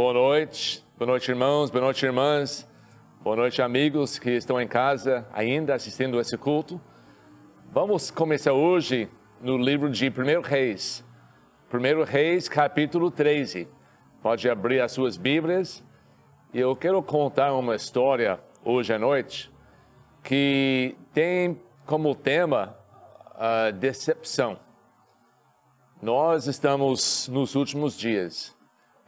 Boa noite, boa noite, irmãos, boa noite, irmãs, boa noite, amigos que estão em casa ainda assistindo esse culto. Vamos começar hoje no livro de 1 Reis, 1 Reis, capítulo 13. Pode abrir as suas Bíblias. E eu quero contar uma história hoje à noite que tem como tema a decepção. Nós estamos nos últimos dias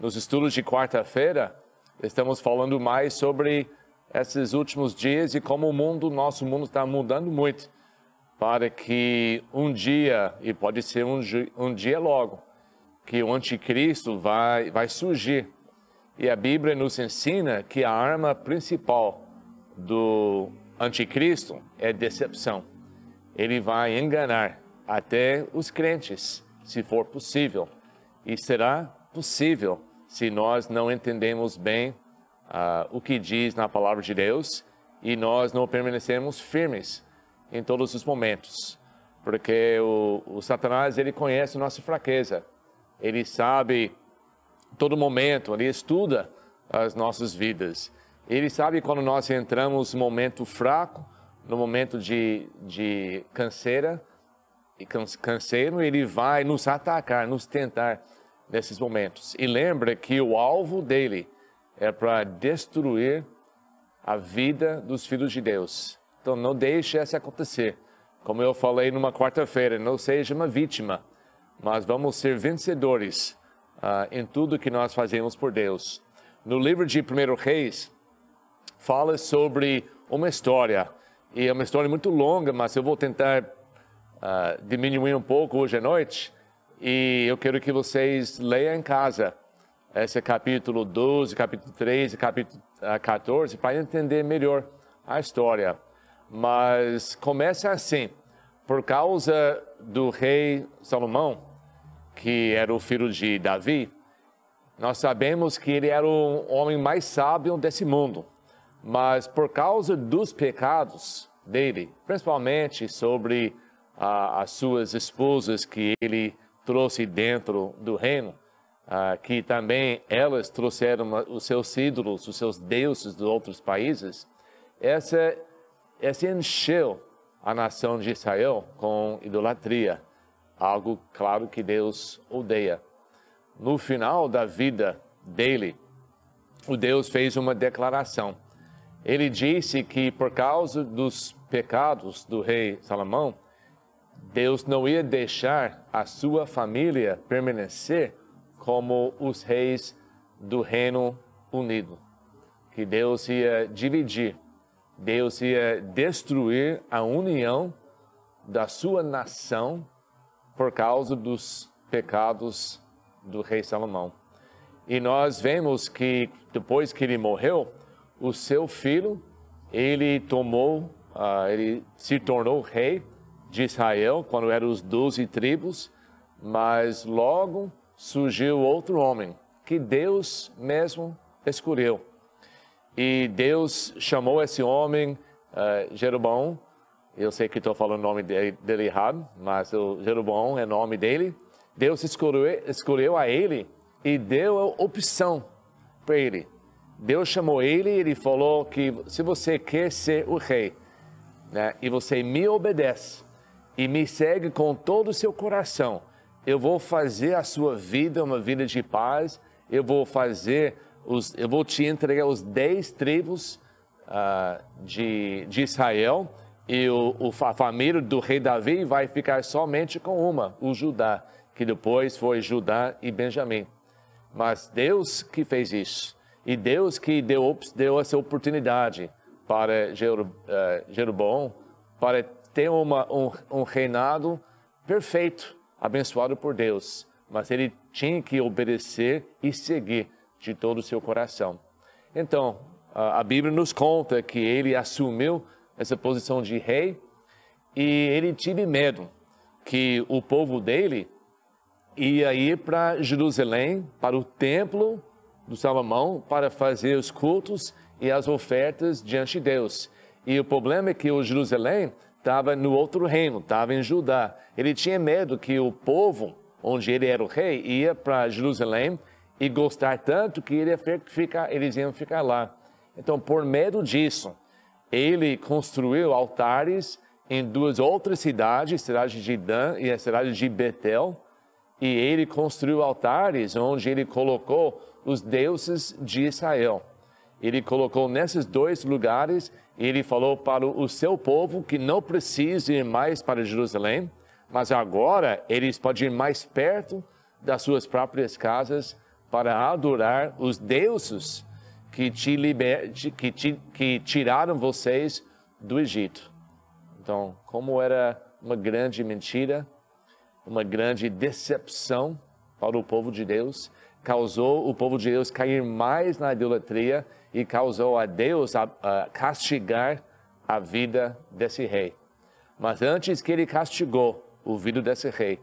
nos estudos de quarta-feira, estamos falando mais sobre esses últimos dias e como o mundo, nosso mundo está mudando muito para que um dia, e pode ser um, um dia logo, que o anticristo vai, vai surgir. E a Bíblia nos ensina que a arma principal do anticristo é decepção. Ele vai enganar até os crentes, se for possível. E será possível se nós não entendemos bem uh, o que diz na palavra de Deus e nós não permanecemos firmes em todos os momentos. Porque o, o Satanás, ele conhece nossa fraqueza. Ele sabe todo momento, ele estuda as nossas vidas. Ele sabe quando nós entramos no momento fraco, no momento de, de canseira, e canseiro, ele vai nos atacar, nos tentar nesses momentos. E lembra que o alvo dele é para destruir a vida dos filhos de Deus. Então não deixe isso acontecer. Como eu falei numa quarta-feira, não seja uma vítima, mas vamos ser vencedores uh, em tudo que nós fazemos por Deus. No livro de 1 Reis, fala sobre uma história, e é uma história muito longa, mas eu vou tentar uh, diminuir um pouco hoje à noite e eu quero que vocês leiam em casa esse capítulo 12, capítulo 13, capítulo 14, para entender melhor a história. Mas começa assim: por causa do rei Salomão, que era o filho de Davi, nós sabemos que ele era o homem mais sábio desse mundo. Mas por causa dos pecados dele, principalmente sobre ah, as suas esposas que ele trouxe dentro do reino, ah, que também elas trouxeram os seus ídolos, os seus deuses de outros países, essa, essa encheu a nação de Israel com idolatria, algo claro que Deus odeia. No final da vida dele, o Deus fez uma declaração. Ele disse que por causa dos pecados do rei Salomão, Deus não ia deixar a sua família permanecer como os reis do Reino Unido. Que Deus ia dividir, Deus ia destruir a união da sua nação por causa dos pecados do rei Salomão. E nós vemos que depois que ele morreu, o seu filho, ele tomou, uh, ele se tornou rei de Israel, quando eram os doze tribos, mas logo surgiu outro homem que Deus mesmo escolheu. E Deus chamou esse homem uh, Jeroboão. Eu sei que estou falando o nome dele, dele, errado, mas o Jeroboão é o nome dele. Deus escolheu, escolheu a ele e deu a opção para ele. Deus chamou ele e ele falou que se você quer ser o rei, né, e você me obedece, e me segue com todo o seu coração, eu vou fazer a sua vida uma vida de paz, eu vou fazer, os, eu vou te entregar os dez tribos uh, de, de Israel, e o, o, a família do rei Davi vai ficar somente com uma, o Judá, que depois foi Judá e Benjamim. Mas Deus que fez isso, e Deus que deu, deu essa oportunidade para uh, Jeroboão, para ter uma, um, um reinado perfeito, abençoado por Deus, mas ele tinha que obedecer e seguir de todo o seu coração. Então, a Bíblia nos conta que ele assumiu essa posição de rei e ele teve medo que o povo dele ia ir para Jerusalém, para o templo do Salomão, para fazer os cultos e as ofertas diante de Deus. E o problema é que o Jerusalém estava no outro reino, estava em Judá. Ele tinha medo que o povo, onde ele era o rei, ia para Jerusalém e gostar tanto que ele ficar, eles iam ficar lá. Então, por medo disso, ele construiu altares em duas outras cidades, a cidade de Dan e a cidade de Betel, e ele construiu altares onde ele colocou os deuses de Israel. Ele colocou nesses dois lugares, ele falou para o seu povo que não precisa ir mais para Jerusalém, mas agora eles podem ir mais perto das suas próprias casas para adorar os deuses que, te liber... que, te... que tiraram vocês do Egito. Então, como era uma grande mentira, uma grande decepção para o povo de Deus, causou o povo de Deus cair mais na idolatria e causou a Deus a, a castigar a vida desse rei. Mas antes que ele castigou o vida desse rei,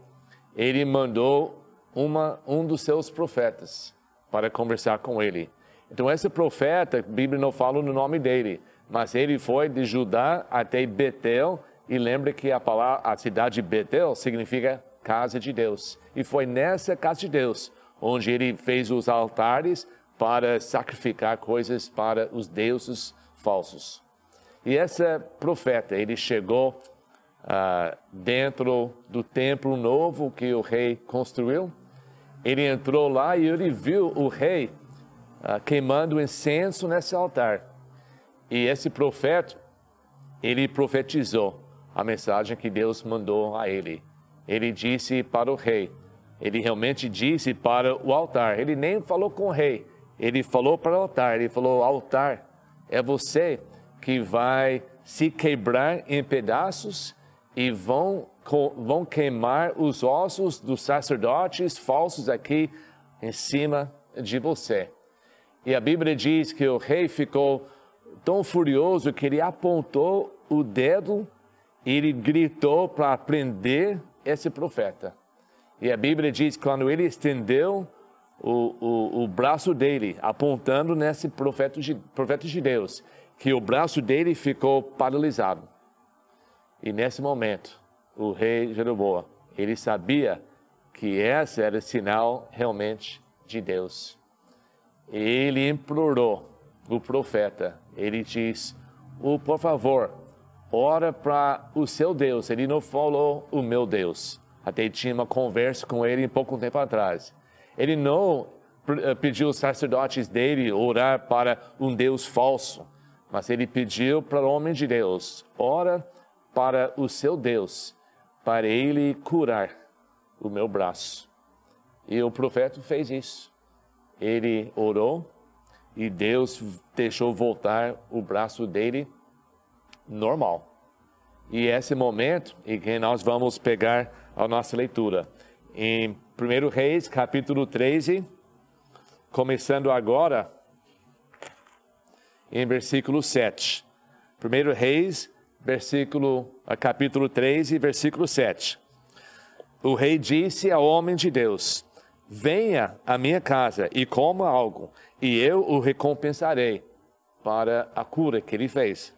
ele mandou uma, um dos seus profetas para conversar com ele. Então, esse profeta, a Bíblia não fala no nome dele, mas ele foi de Judá até Betel, e lembra que a, palavra, a cidade de Betel significa casa de Deus. E foi nessa casa de Deus onde ele fez os altares para sacrificar coisas para os deuses falsos. E esse profeta, ele chegou uh, dentro do templo novo que o rei construiu. Ele entrou lá e ele viu o rei uh, queimando incenso nesse altar. E esse profeta, ele profetizou a mensagem que Deus mandou a ele. Ele disse para o rei, ele realmente disse para o altar. Ele nem falou com o rei, ele falou para o altar. Ele falou: altar, é você que vai se quebrar em pedaços e vão, vão queimar os ossos dos sacerdotes falsos aqui em cima de você. E a Bíblia diz que o rei ficou tão furioso que ele apontou o dedo e ele gritou para prender esse profeta. E a Bíblia diz que quando ele estendeu o, o, o braço dele, apontando nesse profeta profeta de Deus, que o braço dele ficou paralisado. E nesse momento, o rei Jeroboam, ele sabia que esse era sinal realmente de Deus. Ele implorou o profeta, ele diz, oh, por favor, ora para o seu Deus. Ele não falou o meu Deus. Até tinha uma conversa com ele um pouco tempo atrás. Ele não eh, pediu os sacerdotes dele orar para um Deus falso, mas ele pediu para o homem de Deus, ora para o seu Deus, para ele curar o meu braço. E o profeta fez isso. Ele orou e Deus deixou voltar o braço dele normal. E esse momento em que nós vamos pegar a nossa leitura. Em 1 Reis, capítulo 13, começando agora em versículo 7. 1 Reis, versículo, capítulo 13, versículo 7. O rei disse ao homem de Deus: Venha à minha casa e coma algo, e eu o recompensarei para a cura que ele fez.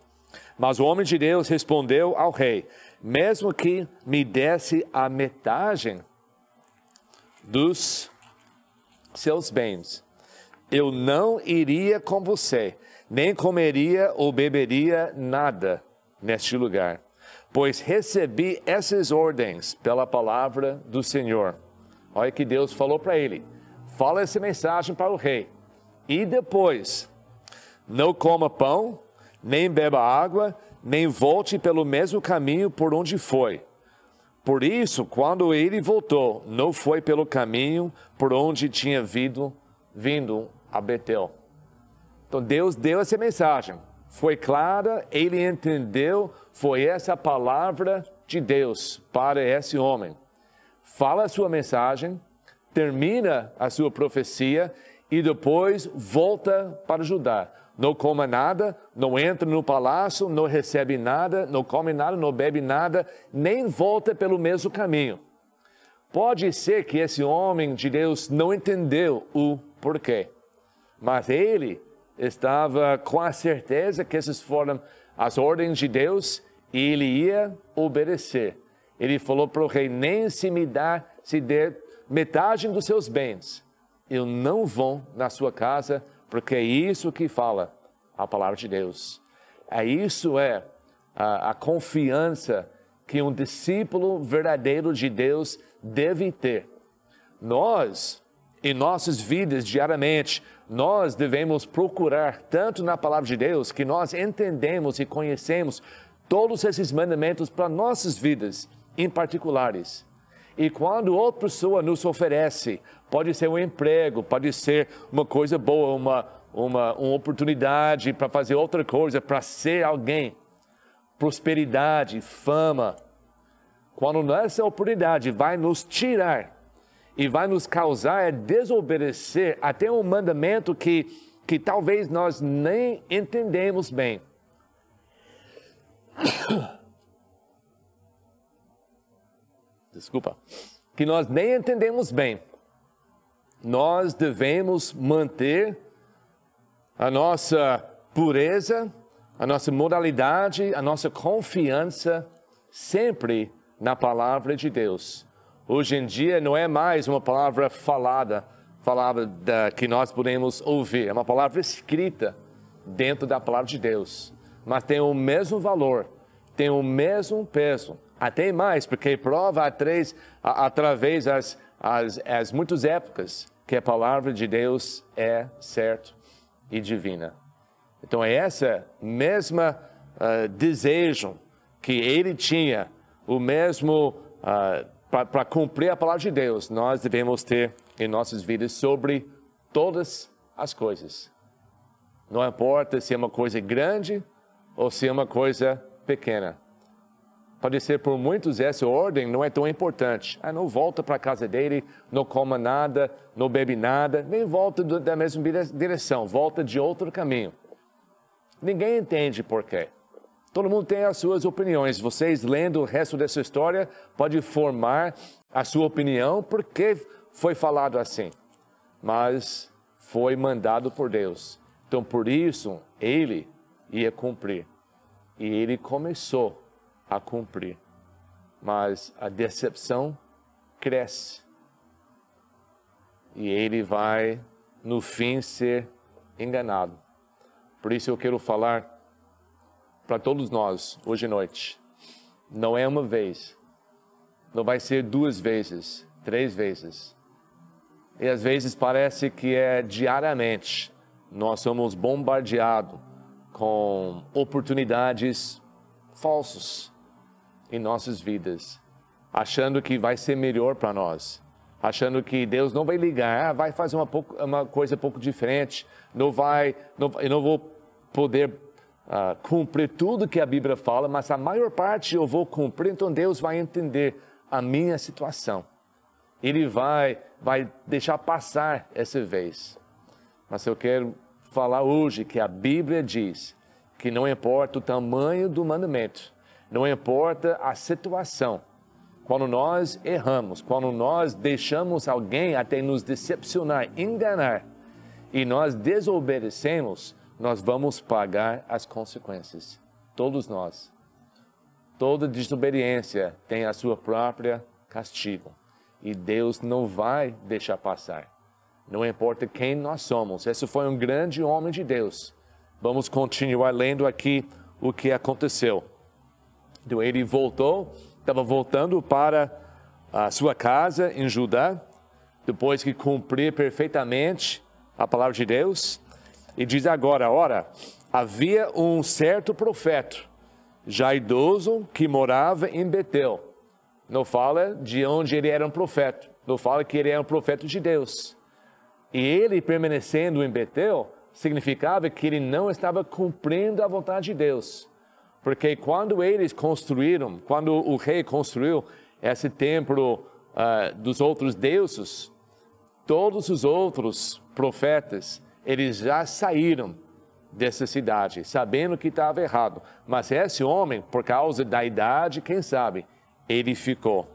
Mas o homem de Deus respondeu ao rei: Mesmo que me desse a metade dos seus bens, eu não iria com você, nem comeria ou beberia nada neste lugar, pois recebi essas ordens pela palavra do Senhor. Olha que Deus falou para ele: fala essa mensagem para o rei. E depois, não coma pão, nem beba água, nem volte pelo mesmo caminho por onde foi. Por isso, quando ele voltou, não foi pelo caminho por onde tinha vindo, vindo a Betel. Então Deus deu essa mensagem. Foi clara, ele entendeu, foi essa a palavra de Deus para esse homem. Fala a sua mensagem, termina a sua profecia e depois volta para Judá não coma nada, não entra no palácio, não recebe nada, não come nada, não bebe nada, nem volta pelo mesmo caminho. Pode ser que esse homem de Deus não entendeu o porquê, mas ele estava com a certeza que essas foram as ordens de Deus e ele ia obedecer. Ele falou para o rei: nem se me dá, se der metade dos seus bens, eu não vou na sua casa, porque é isso que fala a palavra de Deus. É isso é a, a confiança que um discípulo verdadeiro de Deus deve ter. Nós, em nossas vidas diariamente, nós devemos procurar tanto na palavra de Deus que nós entendemos e conhecemos todos esses mandamentos para nossas vidas em particulares. E quando outra pessoa nos oferece, pode ser um emprego, pode ser uma coisa boa, uma, uma, uma oportunidade para fazer outra coisa, para ser alguém, prosperidade, fama. Quando essa oportunidade vai nos tirar e vai nos causar desobedecer até um mandamento que, que talvez nós nem entendemos bem. Desculpa. Que nós nem entendemos bem. Nós devemos manter a nossa pureza, a nossa moralidade, a nossa confiança sempre na palavra de Deus. Hoje em dia não é mais uma palavra falada, palavra que nós podemos ouvir, é uma palavra escrita dentro da palavra de Deus, mas tem o mesmo valor, tem o mesmo peso, até mais, porque prova através, através das as, as muitas épocas que a palavra de Deus é certo e divina. Então, é essa mesma uh, desejo que ele tinha, o mesmo uh, para cumprir a palavra de Deus, nós devemos ter em nossas vidas sobre todas as coisas. Não importa se é uma coisa grande ou se é uma coisa pequena. Pode ser por muitos essa ordem não é tão importante. Ah, não volta para a casa dele, não coma nada, não bebe nada, nem volta da mesma direção, volta de outro caminho. Ninguém entende por quê. Todo mundo tem as suas opiniões. Vocês lendo o resto dessa história pode formar a sua opinião porque foi falado assim. Mas foi mandado por Deus. Então por isso ele ia cumprir. E ele começou a cumprir. Mas a decepção cresce. E ele vai, no fim, ser enganado. Por isso eu quero falar para todos nós hoje à noite. Não é uma vez, não vai ser duas vezes, três vezes. E às vezes parece que é diariamente. Nós somos bombardeados com oportunidades falsas em nossas vidas, achando que vai ser melhor para nós, achando que Deus não vai ligar, ah, vai fazer uma, pouco, uma coisa um pouco diferente, não vai, não, eu não vou poder uh, cumprir tudo que a Bíblia fala, mas a maior parte eu vou cumprir, então Deus vai entender a minha situação. Ele vai, vai deixar passar essa vez. Mas eu quero falar hoje que a Bíblia diz que não importa o tamanho do mandamento, não importa a situação. Quando nós erramos, quando nós deixamos alguém até nos decepcionar, enganar, e nós desobedecemos, nós vamos pagar as consequências. Todos nós. Toda desobediência tem a sua própria castigo. E Deus não vai deixar passar. Não importa quem nós somos. Esse foi um grande homem de Deus. Vamos continuar lendo aqui o que aconteceu. Então ele voltou, estava voltando para a sua casa em Judá, depois que cumprir perfeitamente a palavra de Deus, e diz agora: ora, havia um certo profeta, já idoso, que morava em Betel. Não fala de onde ele era um profeta, não fala que ele era um profeta de Deus. E ele permanecendo em Betel significava que ele não estava cumprindo a vontade de Deus. Porque quando eles construíram, quando o rei construiu esse templo uh, dos outros deuses, todos os outros profetas, eles já saíram dessa cidade, sabendo que estava errado. Mas esse homem, por causa da idade, quem sabe, ele ficou.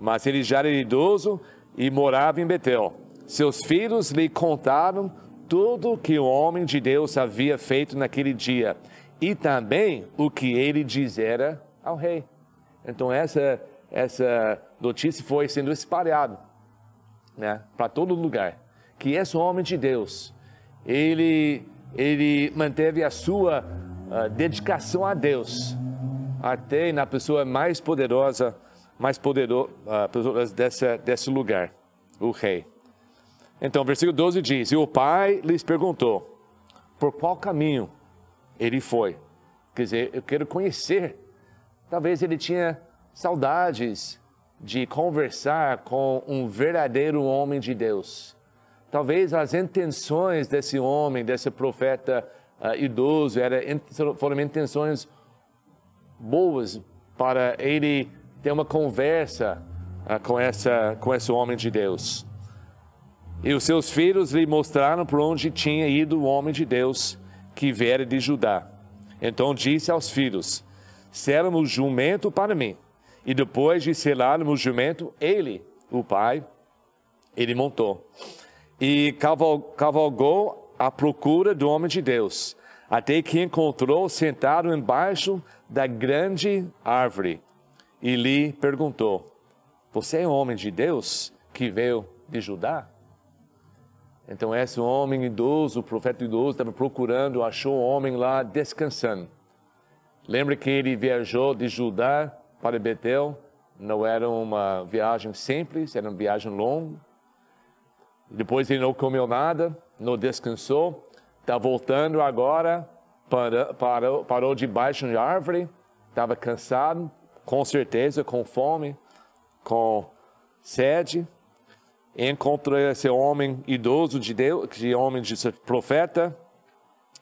Mas ele já era idoso e morava em Betel. Seus filhos lhe contaram tudo que o homem de Deus havia feito naquele dia e também o que ele dizera ao rei. Então essa essa notícia foi sendo espalhada, né, para todo lugar, que esse homem de Deus, ele, ele manteve a sua uh, dedicação a Deus, até na pessoa mais poderosa, mais poderosa uh, dessa, desse lugar, o rei. Então, versículo 12 diz: E o pai lhes perguntou, por qual caminho ele foi? Quer dizer, eu quero conhecer. Talvez ele tinha saudades de conversar com um verdadeiro homem de Deus. Talvez as intenções desse homem, desse profeta uh, idoso, era, foram intenções boas para ele ter uma conversa uh, com, essa, com esse homem de Deus. E os seus filhos lhe mostraram por onde tinha ido o homem de Deus que viera de Judá. Então disse aos filhos: Selamos jumento para mim. E depois de selarmos o jumento, ele, o pai, ele montou. E cavalgou à procura do homem de Deus, até que encontrou sentado embaixo da grande árvore. E lhe perguntou: Você é homem de Deus que veio de Judá? Então, esse homem idoso, o profeta idoso, estava procurando, achou um homem lá descansando. Lembra que ele viajou de Judá para Betel? Não era uma viagem simples, era uma viagem longa. Depois ele não comeu nada, não descansou. Está voltando agora, para, parou, parou debaixo de árvore, estava cansado, com certeza, com fome, com sede encontrou esse homem idoso de Deus, de homem de profeta,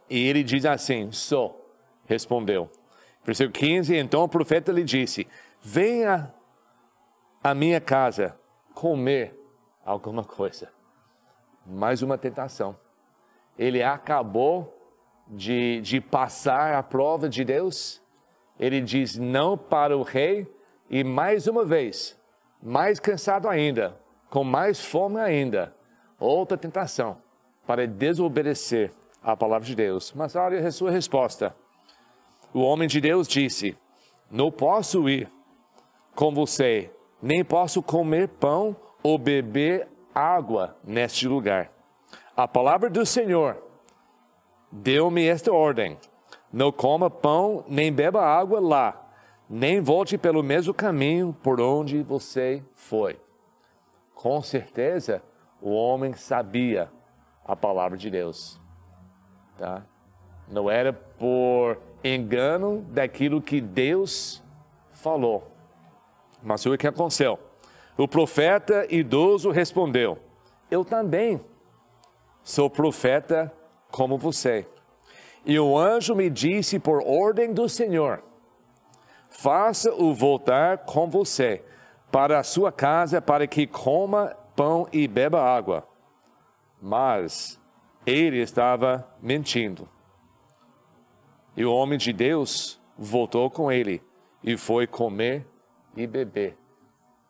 e ele diz assim: sou, respondeu. Versículo 15: Então o profeta lhe disse: Venha à minha casa comer alguma coisa. Mais uma tentação. Ele acabou de, de passar a prova de Deus. Ele diz não para o rei, e mais uma vez, mais cansado ainda, com mais fome ainda, outra tentação para desobedecer à palavra de Deus. Mas olha a sua resposta. O homem de Deus disse: Não posso ir com você, nem posso comer pão ou beber água neste lugar. A palavra do Senhor deu-me esta ordem: Não coma pão nem beba água lá, nem volte pelo mesmo caminho por onde você foi. Com certeza, o homem sabia a palavra de Deus. Tá? Não era por engano daquilo que Deus falou. Mas o que aconteceu? O profeta idoso respondeu: Eu também sou profeta como você. E o anjo me disse por ordem do Senhor: Faça-o voltar com você para a sua casa para que coma pão e beba água. Mas ele estava mentindo. E o homem de Deus voltou com ele e foi comer e beber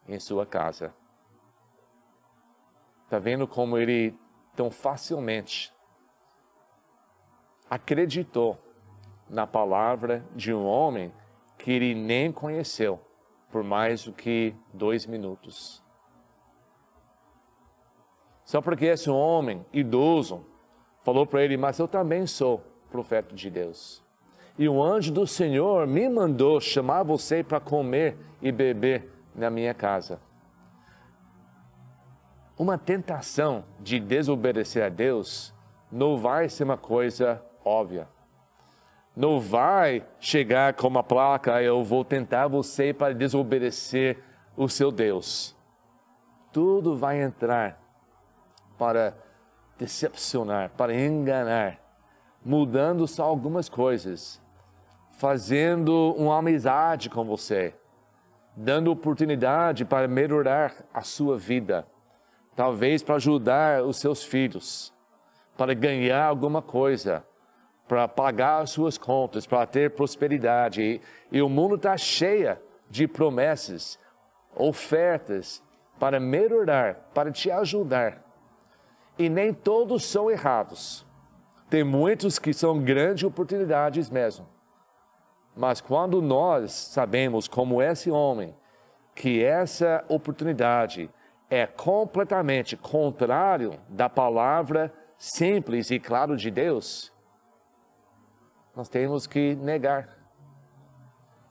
em sua casa. Está vendo como ele tão facilmente acreditou na palavra de um homem que ele nem conheceu por mais do que dois minutos. Só porque esse homem idoso falou para ele, mas eu também sou profeta de Deus. E o anjo do Senhor me mandou chamar você para comer e beber na minha casa. Uma tentação de desobedecer a Deus não vai ser uma coisa óbvia não vai chegar com uma placa, eu vou tentar você para desobedecer o seu Deus. Tudo vai entrar para decepcionar, para enganar, mudando só algumas coisas, fazendo uma amizade com você, dando oportunidade para melhorar a sua vida, talvez para ajudar os seus filhos, para ganhar alguma coisa para pagar as suas contas, para ter prosperidade. E, e o mundo está cheio de promessas, ofertas para melhorar, para te ajudar. E nem todos são errados. Tem muitos que são grandes oportunidades mesmo. Mas quando nós sabemos, como esse homem, que essa oportunidade é completamente contrário da palavra simples e claro de Deus, nós temos que negar.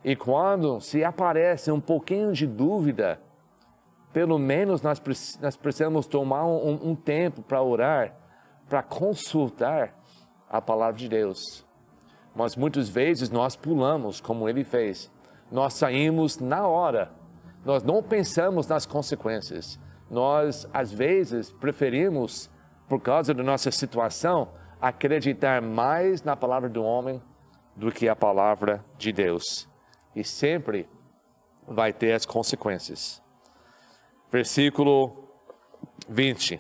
E quando se aparece um pouquinho de dúvida, pelo menos nós, nós precisamos tomar um, um tempo para orar, para consultar a palavra de Deus. Mas muitas vezes nós pulamos, como ele fez. Nós saímos na hora. Nós não pensamos nas consequências. Nós, às vezes, preferimos, por causa da nossa situação, acreditar mais na palavra do homem do que a palavra de Deus. E sempre vai ter as consequências. Versículo 20.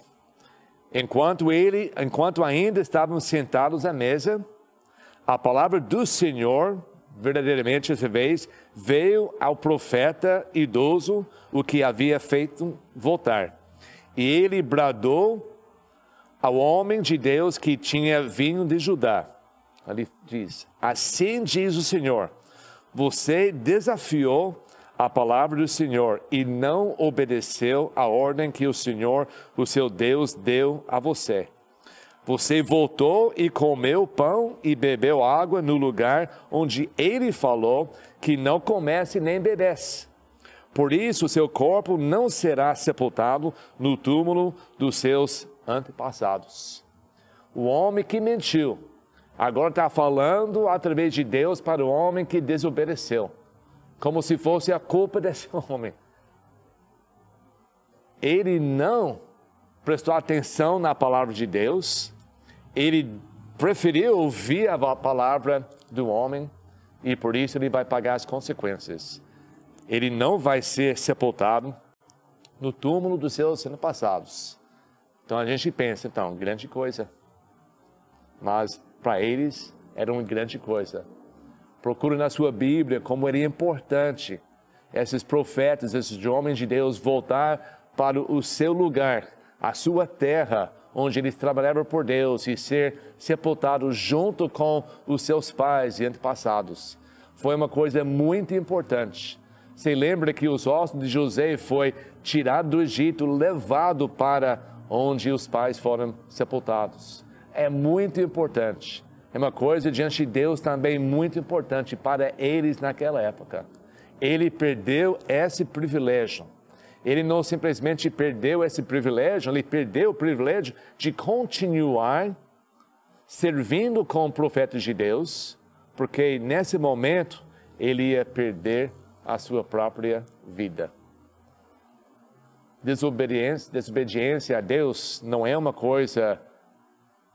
Enquanto ele, enquanto ainda estavam sentados à mesa, a palavra do Senhor, verdadeiramente essa vez, veio ao profeta idoso o que havia feito voltar. E ele bradou ao homem de Deus que tinha vindo de Judá. Ali diz: Assim diz o Senhor: Você desafiou a palavra do Senhor e não obedeceu a ordem que o Senhor, o seu Deus, deu a você. Você voltou e comeu pão e bebeu água no lugar onde ele falou que não comece nem bebesse. Por isso, seu corpo não será sepultado no túmulo dos seus antepassados. O homem que mentiu, agora está falando através de Deus para o homem que desobedeceu como se fosse a culpa desse homem. Ele não prestou atenção na palavra de Deus, ele preferiu ouvir a palavra do homem e por isso ele vai pagar as consequências. Ele não vai ser sepultado no túmulo dos seus antepassados. Então a gente pensa, então, grande coisa. Mas para eles era uma grande coisa. Procure na sua Bíblia como era importante esses profetas, esses homens de Deus voltar para o seu lugar, a sua terra, onde eles trabalhavam por Deus e ser sepultados junto com os seus pais e antepassados. Foi uma coisa muito importante. Você lembra que os ossos de José foi tirado do Egito, levado para onde os pais foram sepultados. É muito importante é uma coisa diante de Deus também muito importante para eles naquela época. Ele perdeu esse privilégio. Ele não simplesmente perdeu esse privilégio, ele perdeu o privilégio de continuar servindo como profeta de Deus, porque nesse momento ele ia perder a sua própria vida. Desobediência, desobediência a Deus não é uma coisa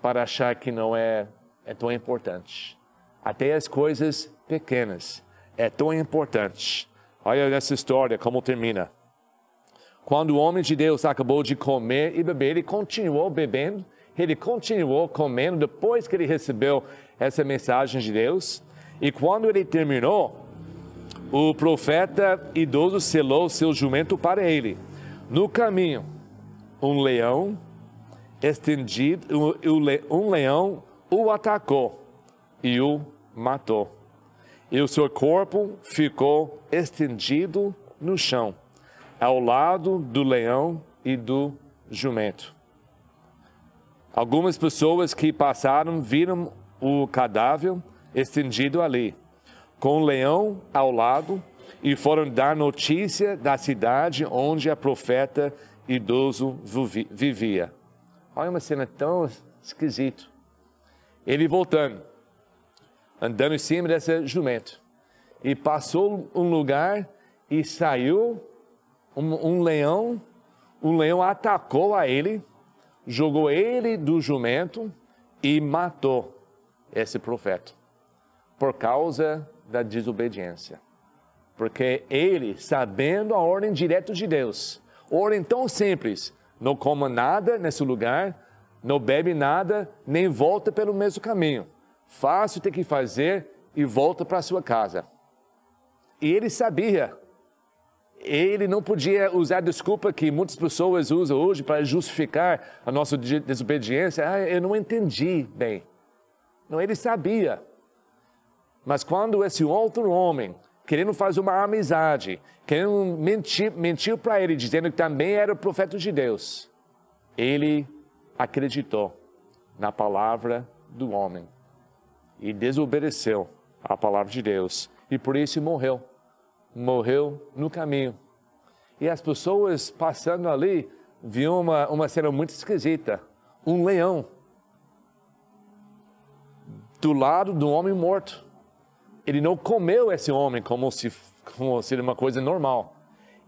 para achar que não é é tão importante. Até as coisas pequenas é tão importante. Olha essa história como termina. Quando o homem de Deus acabou de comer e beber, ele continuou bebendo, ele continuou comendo depois que ele recebeu essa mensagem de Deus. E quando ele terminou, o profeta idoso selou seu jumento para ele. No caminho, um leão estendido, um leão o atacou e o matou. E o seu corpo ficou estendido no chão, ao lado do leão e do jumento. Algumas pessoas que passaram viram o cadáver estendido ali, com o leão ao lado, e foram dar notícia da cidade onde a profeta idoso vivia. Olha uma cena tão esquisita. Ele voltando, andando em cima desse jumento, e passou um lugar e saiu um, um leão, um leão atacou a ele, jogou ele do jumento e matou esse profeta, por causa da desobediência. Porque ele, sabendo a ordem direta de Deus, ordem tão simples, não coma nada nesse lugar, não bebe nada, nem volta pelo mesmo caminho. Faça o que tem que fazer e volta para sua casa. E ele sabia. Ele não podia usar a desculpa que muitas pessoas usam hoje para justificar a nossa desobediência. Ah, eu não entendi bem. Não, ele sabia. Mas quando esse outro homem querendo fazer uma amizade, querendo mentir, para ele, dizendo que também era profeta de Deus. Ele acreditou na palavra do homem e desobedeceu à palavra de Deus e por isso morreu. Morreu no caminho. E as pessoas passando ali viam uma, uma cena muito esquisita: um leão do lado do homem morto. Ele não comeu esse homem como se, como uma coisa normal.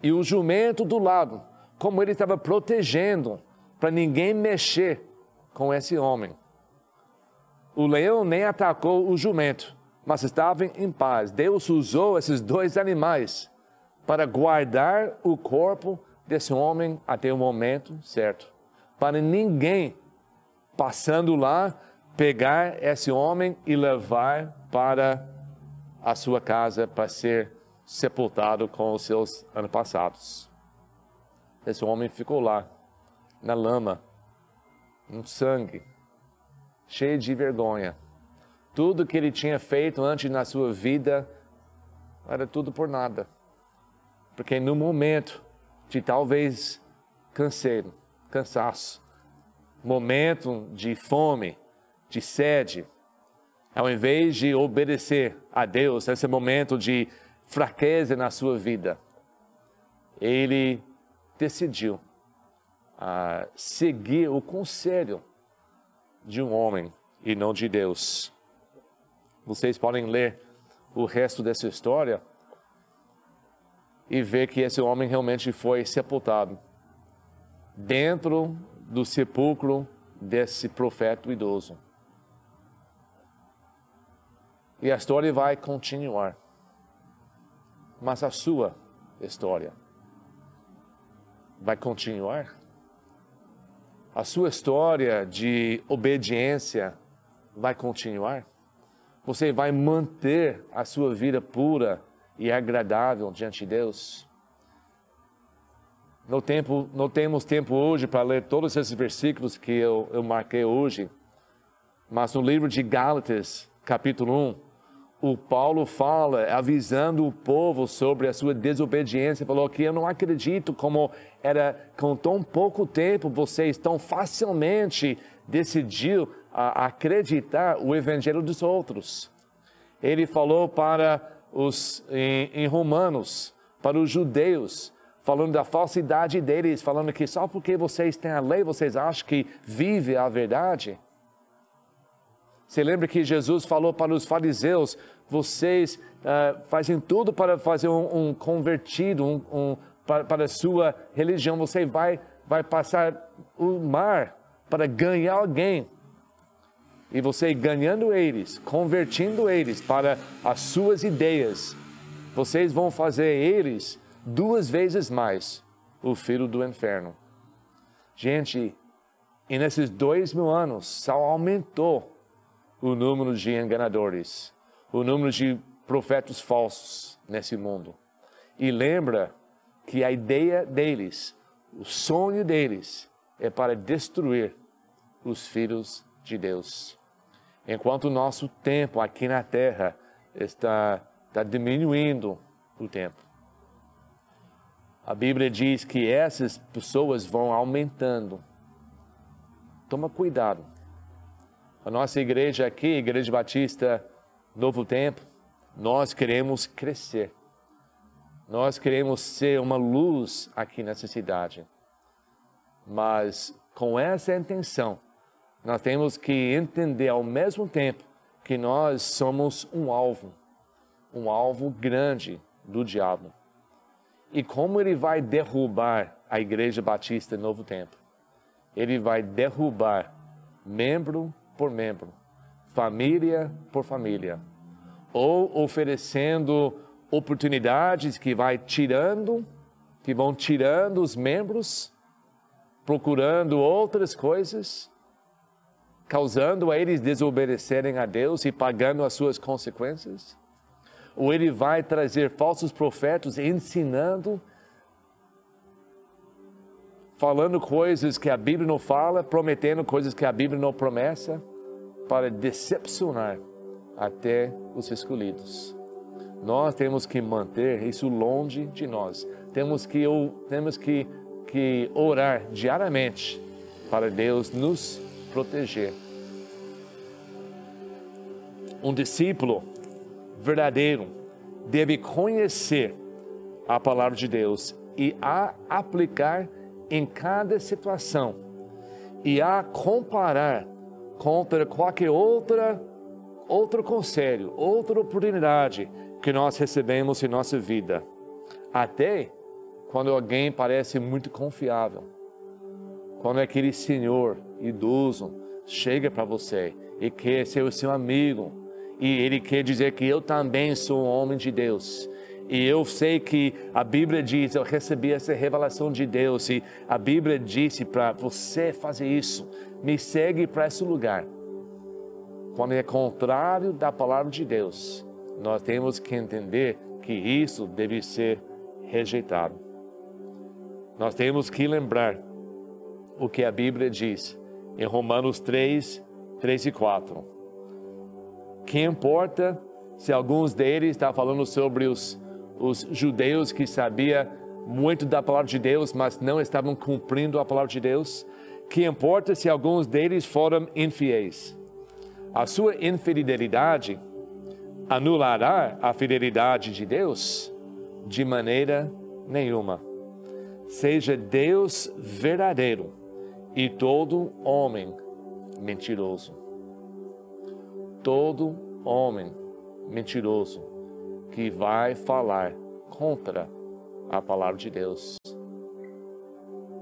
E o jumento do lado, como ele estava protegendo para ninguém mexer com esse homem. O leão nem atacou o jumento, mas estava em paz. Deus usou esses dois animais para guardar o corpo desse homem até o momento certo. Para ninguém passando lá pegar esse homem e levar para a sua casa para ser sepultado com os seus antepassados. Esse homem ficou lá, na lama, no sangue, cheio de vergonha. Tudo que ele tinha feito antes na sua vida era tudo por nada. Porque no momento de talvez canseiro, cansaço, momento de fome, de sede, ao invés de obedecer a Deus nesse momento de fraqueza na sua vida, ele decidiu uh, seguir o conselho de um homem e não de Deus. Vocês podem ler o resto dessa história e ver que esse homem realmente foi sepultado dentro do sepulcro desse profeta idoso. E a história vai continuar. Mas a sua história vai continuar? A sua história de obediência vai continuar? Você vai manter a sua vida pura e agradável diante de Deus? Não, tempo, não temos tempo hoje para ler todos esses versículos que eu, eu marquei hoje, mas no livro de Gálatas, capítulo 1, o Paulo fala, avisando o povo sobre a sua desobediência, falou que eu não acredito como era com tão pouco tempo vocês tão facilmente decidiu a acreditar o evangelho dos outros. Ele falou para os em, em Romanos, para os judeus, falando da falsidade deles, falando que só porque vocês têm a lei, vocês acham que vive a verdade. Você lembra que Jesus falou para os fariseus: vocês uh, fazem tudo para fazer um, um convertido, um, um, para, para a sua religião. Você vai, vai passar o mar para ganhar alguém. E você ganhando eles, convertindo eles para as suas ideias, vocês vão fazer eles duas vezes mais o filho do inferno. Gente, e nesses dois mil anos só aumentou o número de enganadores, o número de profetas falsos nesse mundo. E lembra que a ideia deles, o sonho deles, é para destruir os filhos de Deus. Enquanto o nosso tempo aqui na terra está, está diminuindo o tempo. A Bíblia diz que essas pessoas vão aumentando. Toma cuidado a nossa igreja aqui, Igreja Batista Novo Tempo, nós queremos crescer. Nós queremos ser uma luz aqui nessa cidade. Mas com essa intenção, nós temos que entender ao mesmo tempo que nós somos um alvo, um alvo grande do diabo. E como ele vai derrubar a Igreja Batista Novo Tempo? Ele vai derrubar membro por membro, família por família, ou oferecendo oportunidades que vai tirando, que vão tirando os membros, procurando outras coisas, causando a eles desobedecerem a Deus e pagando as suas consequências. Ou ele vai trazer falsos profetas ensinando falando coisas que a Bíblia não fala, prometendo coisas que a Bíblia não promessa, para decepcionar até os escolhidos. Nós temos que manter isso longe de nós. Temos que, temos que, que orar diariamente para Deus nos proteger. Um discípulo verdadeiro deve conhecer a palavra de Deus e a aplicar em cada situação e a comparar contra qualquer outra outro conselho, outra oportunidade que nós recebemos em nossa vida. Até quando alguém parece muito confiável. Quando aquele senhor idoso chega para você e quer ser o seu amigo, e ele quer dizer que eu também sou um homem de Deus. E eu sei que a Bíblia diz, eu recebi essa revelação de Deus, e a Bíblia disse para você fazer isso, me segue para esse lugar. Quando é contrário da palavra de Deus, nós temos que entender que isso deve ser rejeitado. Nós temos que lembrar o que a Bíblia diz em Romanos 3, 3 e 4. Que importa se alguns deles estão falando sobre os, os judeus que sabiam muito da palavra de Deus, mas não estavam cumprindo a palavra de Deus? Que importa se alguns deles foram infiéis? A sua infidelidade anulará a fidelidade de Deus? De maneira nenhuma. Seja Deus verdadeiro e todo homem mentiroso. Todo homem mentiroso que vai falar contra a palavra de Deus.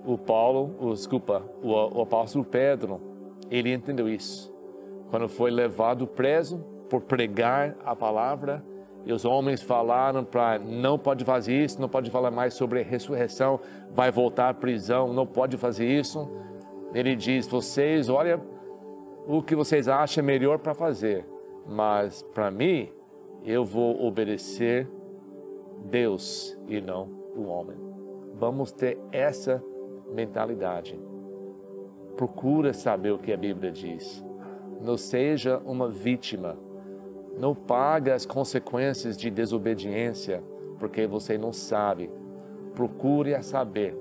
O Paulo, desculpa, o, o apóstolo Pedro, ele entendeu isso. Quando foi levado preso por pregar a palavra, e os homens falaram para não pode fazer isso, não pode falar mais sobre ressurreição, vai voltar à prisão, não pode fazer isso. Ele diz: vocês, olha o que vocês acham melhor para fazer, mas para mim, eu vou obedecer Deus e não o homem. Vamos ter essa mentalidade. Procura saber o que a Bíblia diz. Não seja uma vítima não paga as consequências de desobediência porque você não sabe. Procure saber.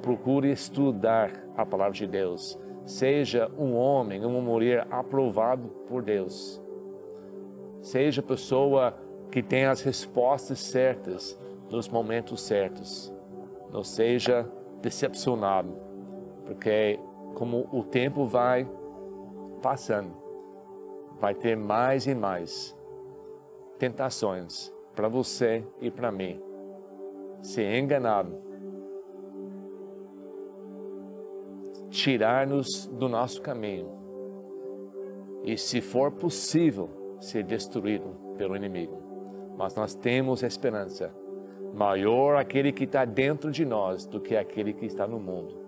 Procure estudar a palavra de Deus. Seja um homem, uma mulher aprovado por Deus. Seja pessoa que tem as respostas certas nos momentos certos. Não seja decepcionado, porque como o tempo vai passando, vai ter mais e mais tentações para você e para mim. Ser enganado, tirar-nos do nosso caminho e, se for possível, ser destruído pelo inimigo. Mas nós temos esperança. Maior aquele que está dentro de nós do que aquele que está no mundo.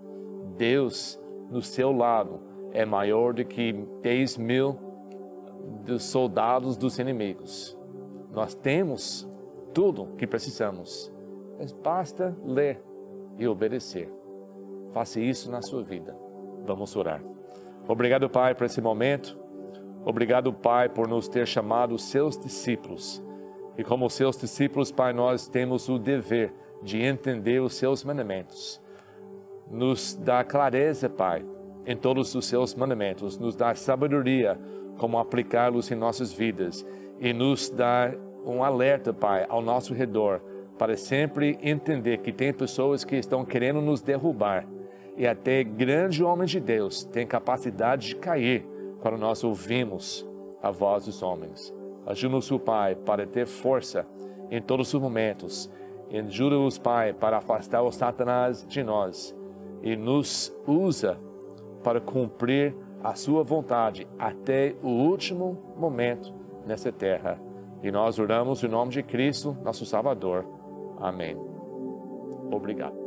Deus, no seu lado, é maior do que 10 mil dos soldados dos inimigos. Nós temos tudo que precisamos, mas basta ler e obedecer. Faça isso na sua vida. Vamos orar. Obrigado, Pai, por esse momento. Obrigado, Pai, por nos ter chamado seus discípulos. E como seus discípulos, Pai, nós temos o dever de entender os seus mandamentos. Nos dá clareza, Pai, em todos os seus mandamentos. Nos dá sabedoria como aplicá-los em nossas vidas e nos dar um alerta, Pai, ao nosso redor, para sempre entender que tem pessoas que estão querendo nos derrubar e até grande homem de Deus tem capacidade de cair quando nós ouvimos a voz dos homens. Ajuda-nos, Pai, para ter força em todos os momentos. Ajuda-nos, Pai, para afastar o Satanás de nós e nos usa para cumprir a sua vontade até o último momento nessa terra. E nós oramos em nome de Cristo, nosso Salvador. Amém. Obrigado.